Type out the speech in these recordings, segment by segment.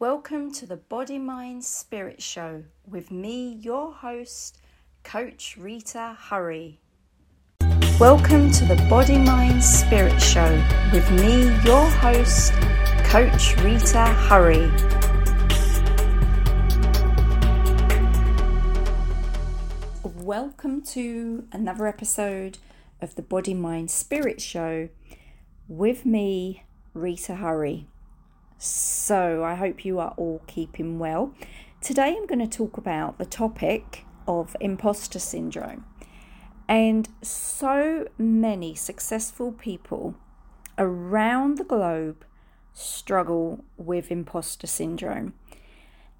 Welcome to the Body Mind Spirit Show with me, your host, Coach Rita Hurry. Welcome to the Body Mind Spirit Show with me, your host, Coach Rita Hurry. Welcome to another episode of the Body Mind Spirit Show with me, Rita Hurry. So, I hope you are all keeping well. Today, I'm going to talk about the topic of imposter syndrome. And so many successful people around the globe struggle with imposter syndrome.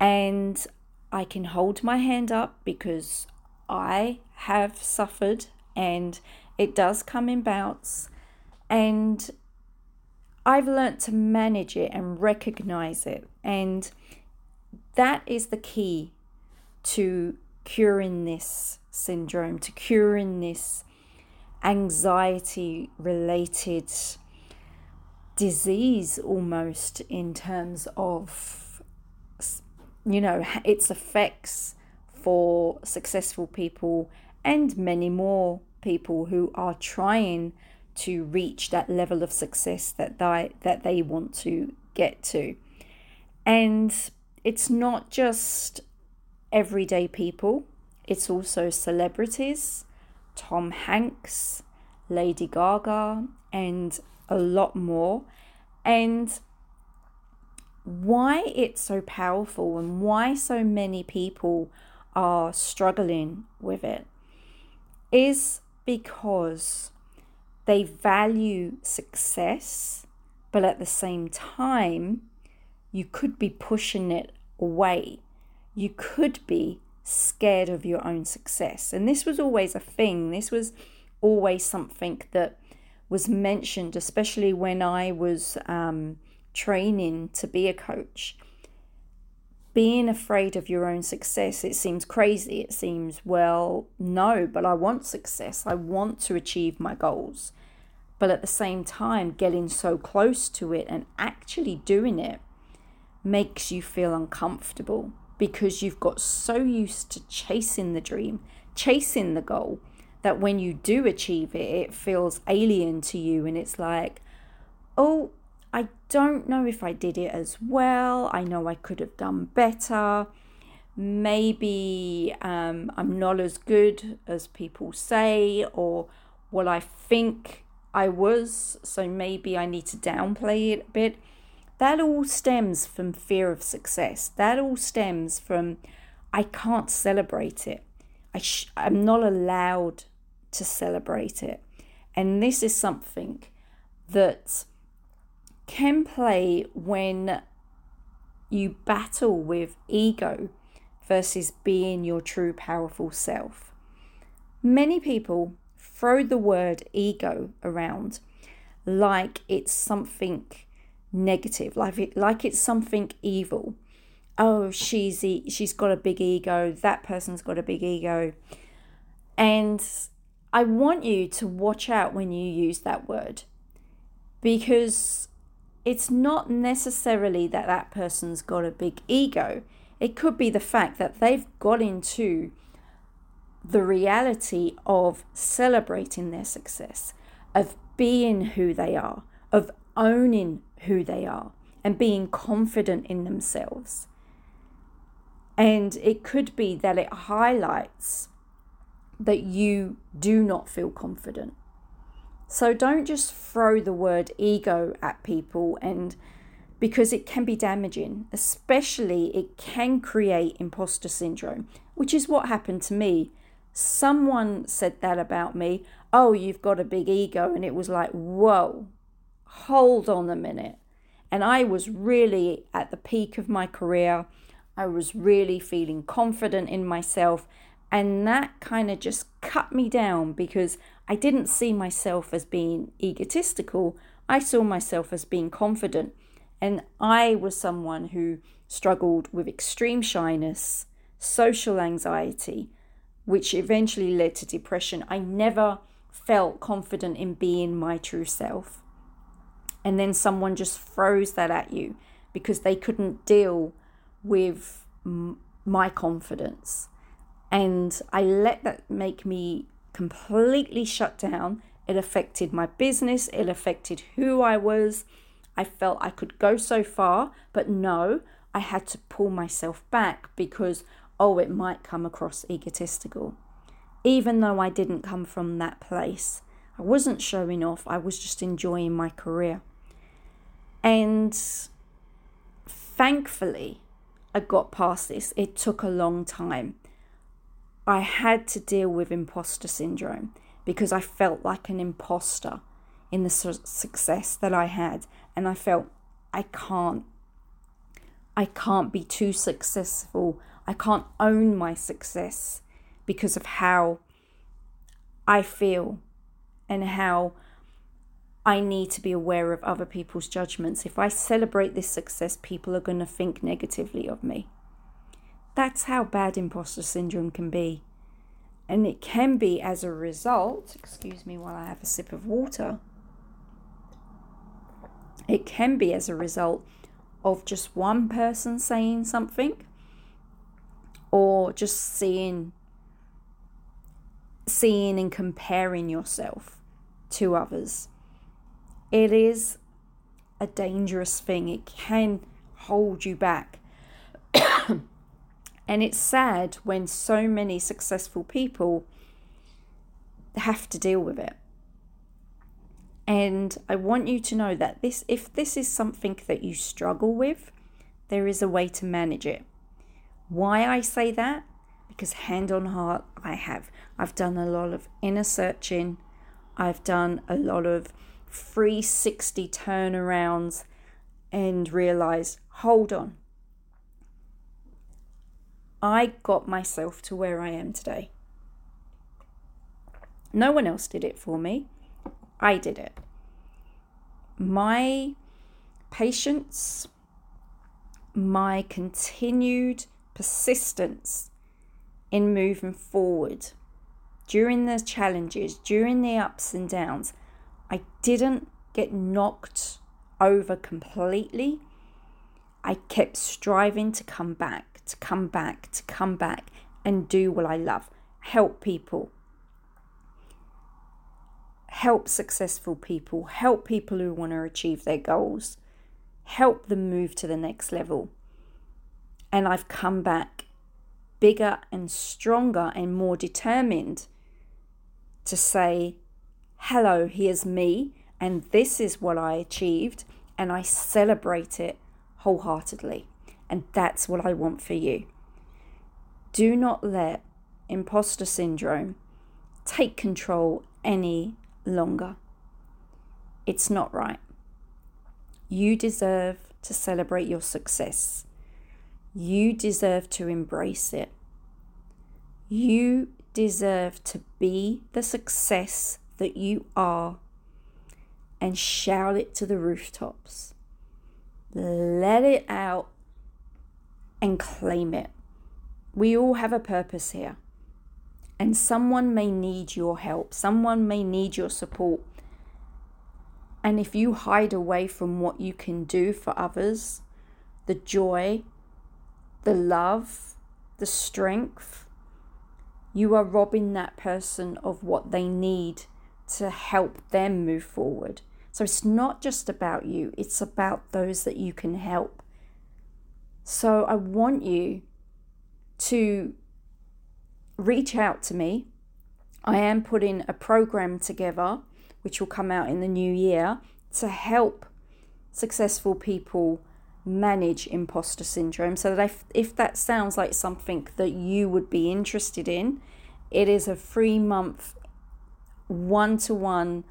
And I can hold my hand up because I have suffered and it does come in bouts. And I've learnt to manage it and recognize it. And that is the key to curing this syndrome, to curing this anxiety related disease almost in terms of, you know, its effects for successful people and many more people who are trying to reach that level of success that they, that they want to get to. And it's not just everyday people, it's also celebrities, Tom Hanks, Lady Gaga, and a lot more. And why it's so powerful and why so many people are struggling with it is because they value success, but at the same time, you could be pushing it away. You could be scared of your own success. And this was always a thing. This was always something that was mentioned, especially when I was um, training to be a coach. Being afraid of your own success, it seems crazy. It seems, well, no, but I want success. I want to achieve my goals. But at the same time, getting so close to it and actually doing it makes you feel uncomfortable because you've got so used to chasing the dream, chasing the goal, that when you do achieve it, it feels alien to you. And it's like, oh, don't know if I did it as well. I know I could have done better. Maybe um, I'm not as good as people say, or what I think I was. So maybe I need to downplay it a bit. That all stems from fear of success. That all stems from I can't celebrate it. I sh- I'm not allowed to celebrate it. And this is something that can play when you battle with ego versus being your true powerful self. Many people throw the word ego around like it's something negative, like it like it's something evil. Oh, she's e- she's got a big ego. That person's got a big ego. And I want you to watch out when you use that word because it's not necessarily that that person's got a big ego. It could be the fact that they've got into the reality of celebrating their success, of being who they are, of owning who they are, and being confident in themselves. And it could be that it highlights that you do not feel confident. So don't just throw the word ego at people and because it can be damaging, especially it can create imposter syndrome, which is what happened to me. Someone said that about me. Oh, you've got a big ego. And it was like, whoa, hold on a minute. And I was really at the peak of my career. I was really feeling confident in myself. And that kind of just cut me down because I didn't see myself as being egotistical. I saw myself as being confident. And I was someone who struggled with extreme shyness, social anxiety, which eventually led to depression. I never felt confident in being my true self. And then someone just throws that at you because they couldn't deal with my confidence. And I let that make me completely shut down. It affected my business, it affected who I was. I felt I could go so far, but no, I had to pull myself back because, oh, it might come across egotistical. Even though I didn't come from that place, I wasn't showing off, I was just enjoying my career. And thankfully, I got past this. It took a long time. I had to deal with imposter syndrome because I felt like an imposter in the su- success that I had. And I felt I can't. I can't be too successful. I can't own my success because of how I feel and how I need to be aware of other people's judgments. If I celebrate this success, people are going to think negatively of me. That's how bad imposter syndrome can be. And it can be as a result, excuse me while I have a sip of water, it can be as a result of just one person saying something or just seeing seeing and comparing yourself to others it is a dangerous thing. It can hold you back. And it's sad when so many successful people have to deal with it. And I want you to know that this if this is something that you struggle with, there is a way to manage it. Why I say that? Because hand on heart, I have. I've done a lot of inner searching. I've done a lot of 360 turnarounds and realized, hold on, I got myself to where I am today. No one else did it for me. I did it. My patience, my continued persistence in moving forward during the challenges, during the ups and downs, I didn't get knocked over completely. I kept striving to come back, to come back, to come back and do what I love help people, help successful people, help people who want to achieve their goals, help them move to the next level. And I've come back bigger and stronger and more determined to say, hello, here's me, and this is what I achieved, and I celebrate it wholeheartedly. And that's what I want for you. Do not let imposter syndrome take control any longer. It's not right. You deserve to celebrate your success. You deserve to embrace it. You deserve to be the success that you are and shout it to the rooftops. Let it out and claim it. We all have a purpose here. And someone may need your help, someone may need your support. And if you hide away from what you can do for others, the joy, the love, the strength, you are robbing that person of what they need to help them move forward. So it's not just about you, it's about those that you can help. So I want you to reach out to me. I am putting a program together, which will come out in the new year, to help successful people manage imposter syndrome. So that if, if that sounds like something that you would be interested in, it is a three month one to one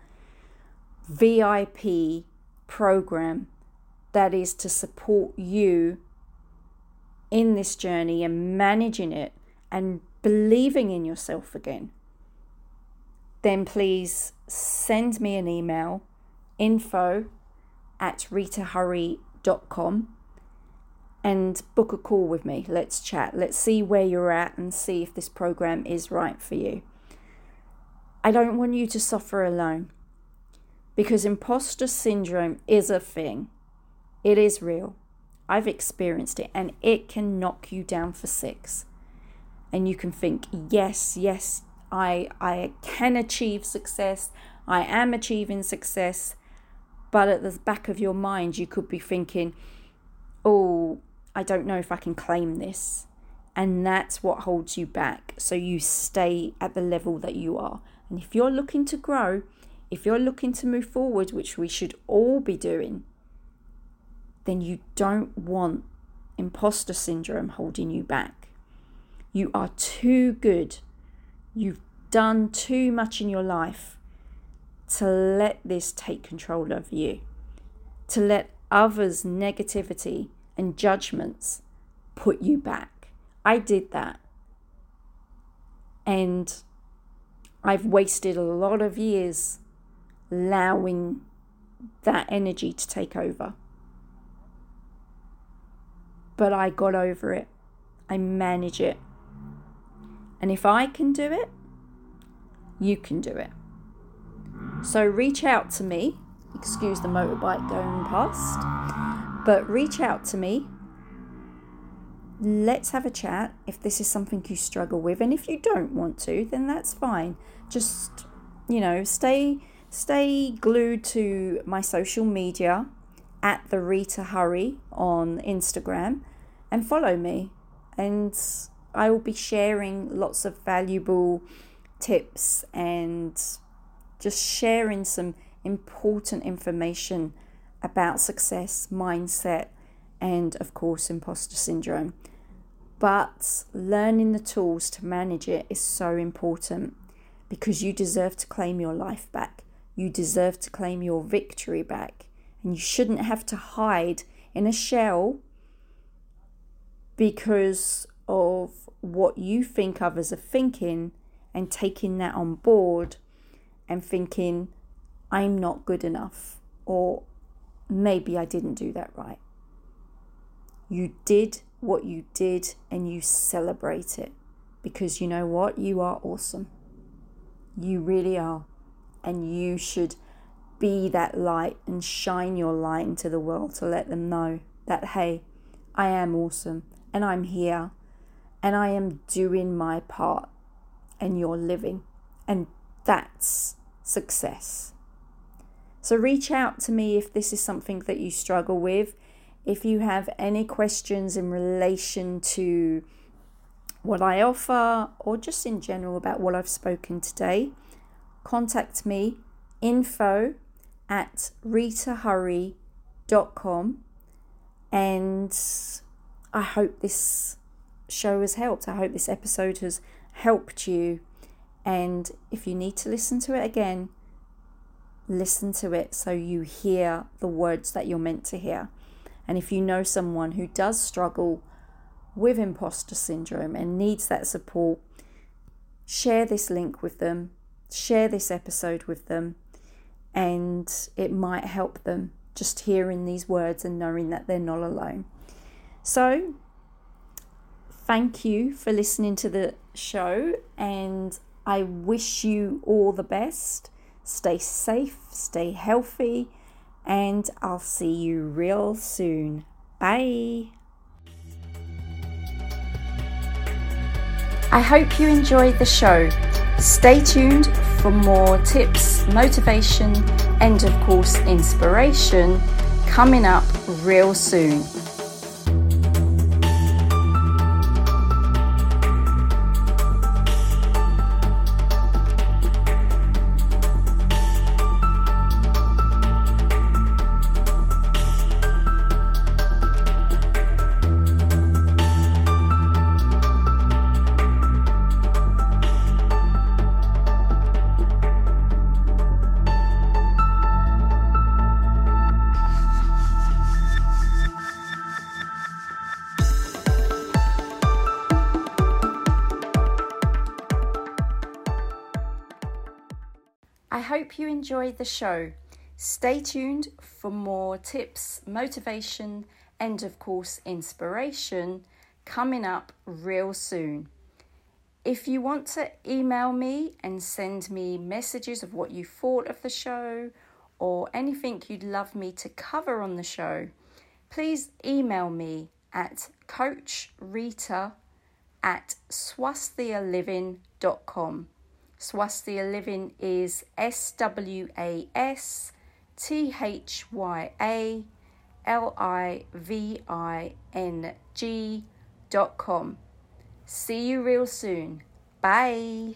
VIP program that is to support you in this journey and managing it and believing in yourself again, then please send me an email info at ritahurry.com and book a call with me. Let's chat. Let's see where you're at and see if this program is right for you. I don't want you to suffer alone because imposter syndrome is a thing. It is real. I've experienced it and it can knock you down for six. And you can think, yes, yes, I I can achieve success. I am achieving success. But at the back of your mind you could be thinking, "Oh, I don't know if I can claim this." And that's what holds you back. So you stay at the level that you are. And if you're looking to grow, if you're looking to move forward, which we should all be doing, then you don't want imposter syndrome holding you back. You are too good. You've done too much in your life to let this take control of you, to let others' negativity and judgments put you back. I did that. And I've wasted a lot of years allowing that energy to take over. But I got over it. I manage it. And if I can do it, you can do it. So reach out to me. Excuse the motorbike going past. But reach out to me. Let's have a chat if this is something you struggle with. And if you don't want to, then that's fine. Just, you know, stay stay glued to my social media at the Rita Hurry on Instagram and follow me. And I will be sharing lots of valuable tips and just sharing some important information about success, mindset, and of course, imposter syndrome. But learning the tools to manage it is so important because you deserve to claim your life back. You deserve to claim your victory back. And you shouldn't have to hide in a shell because of what you think others are thinking and taking that on board and thinking, I'm not good enough, or maybe I didn't do that right. You did what you did and you celebrate it because you know what? You are awesome. You really are. And you should be that light and shine your light into the world to let them know that, hey, I am awesome and I'm here and I am doing my part and you're living. And that's success. So reach out to me if this is something that you struggle with. If you have any questions in relation to what I offer or just in general about what I've spoken today, contact me info at ritahurry.com and I hope this show has helped. I hope this episode has helped you. And if you need to listen to it again, listen to it so you hear the words that you're meant to hear. And if you know someone who does struggle with imposter syndrome and needs that support, share this link with them, share this episode with them, and it might help them just hearing these words and knowing that they're not alone. So, thank you for listening to the show, and I wish you all the best. Stay safe, stay healthy, and I'll see you real soon. Bye. I hope you enjoyed the show. Stay tuned for more tips, motivation, and of course, inspiration coming up real soon. Hope you enjoyed the show. Stay tuned for more tips, motivation, and of course, inspiration coming up real soon. If you want to email me and send me messages of what you thought of the show or anything you'd love me to cover on the show, please email me at coachrita at swasthyaliving.com. Swasthya Living is S W A S T H Y A L I V I N G dot com. See you real soon. Bye.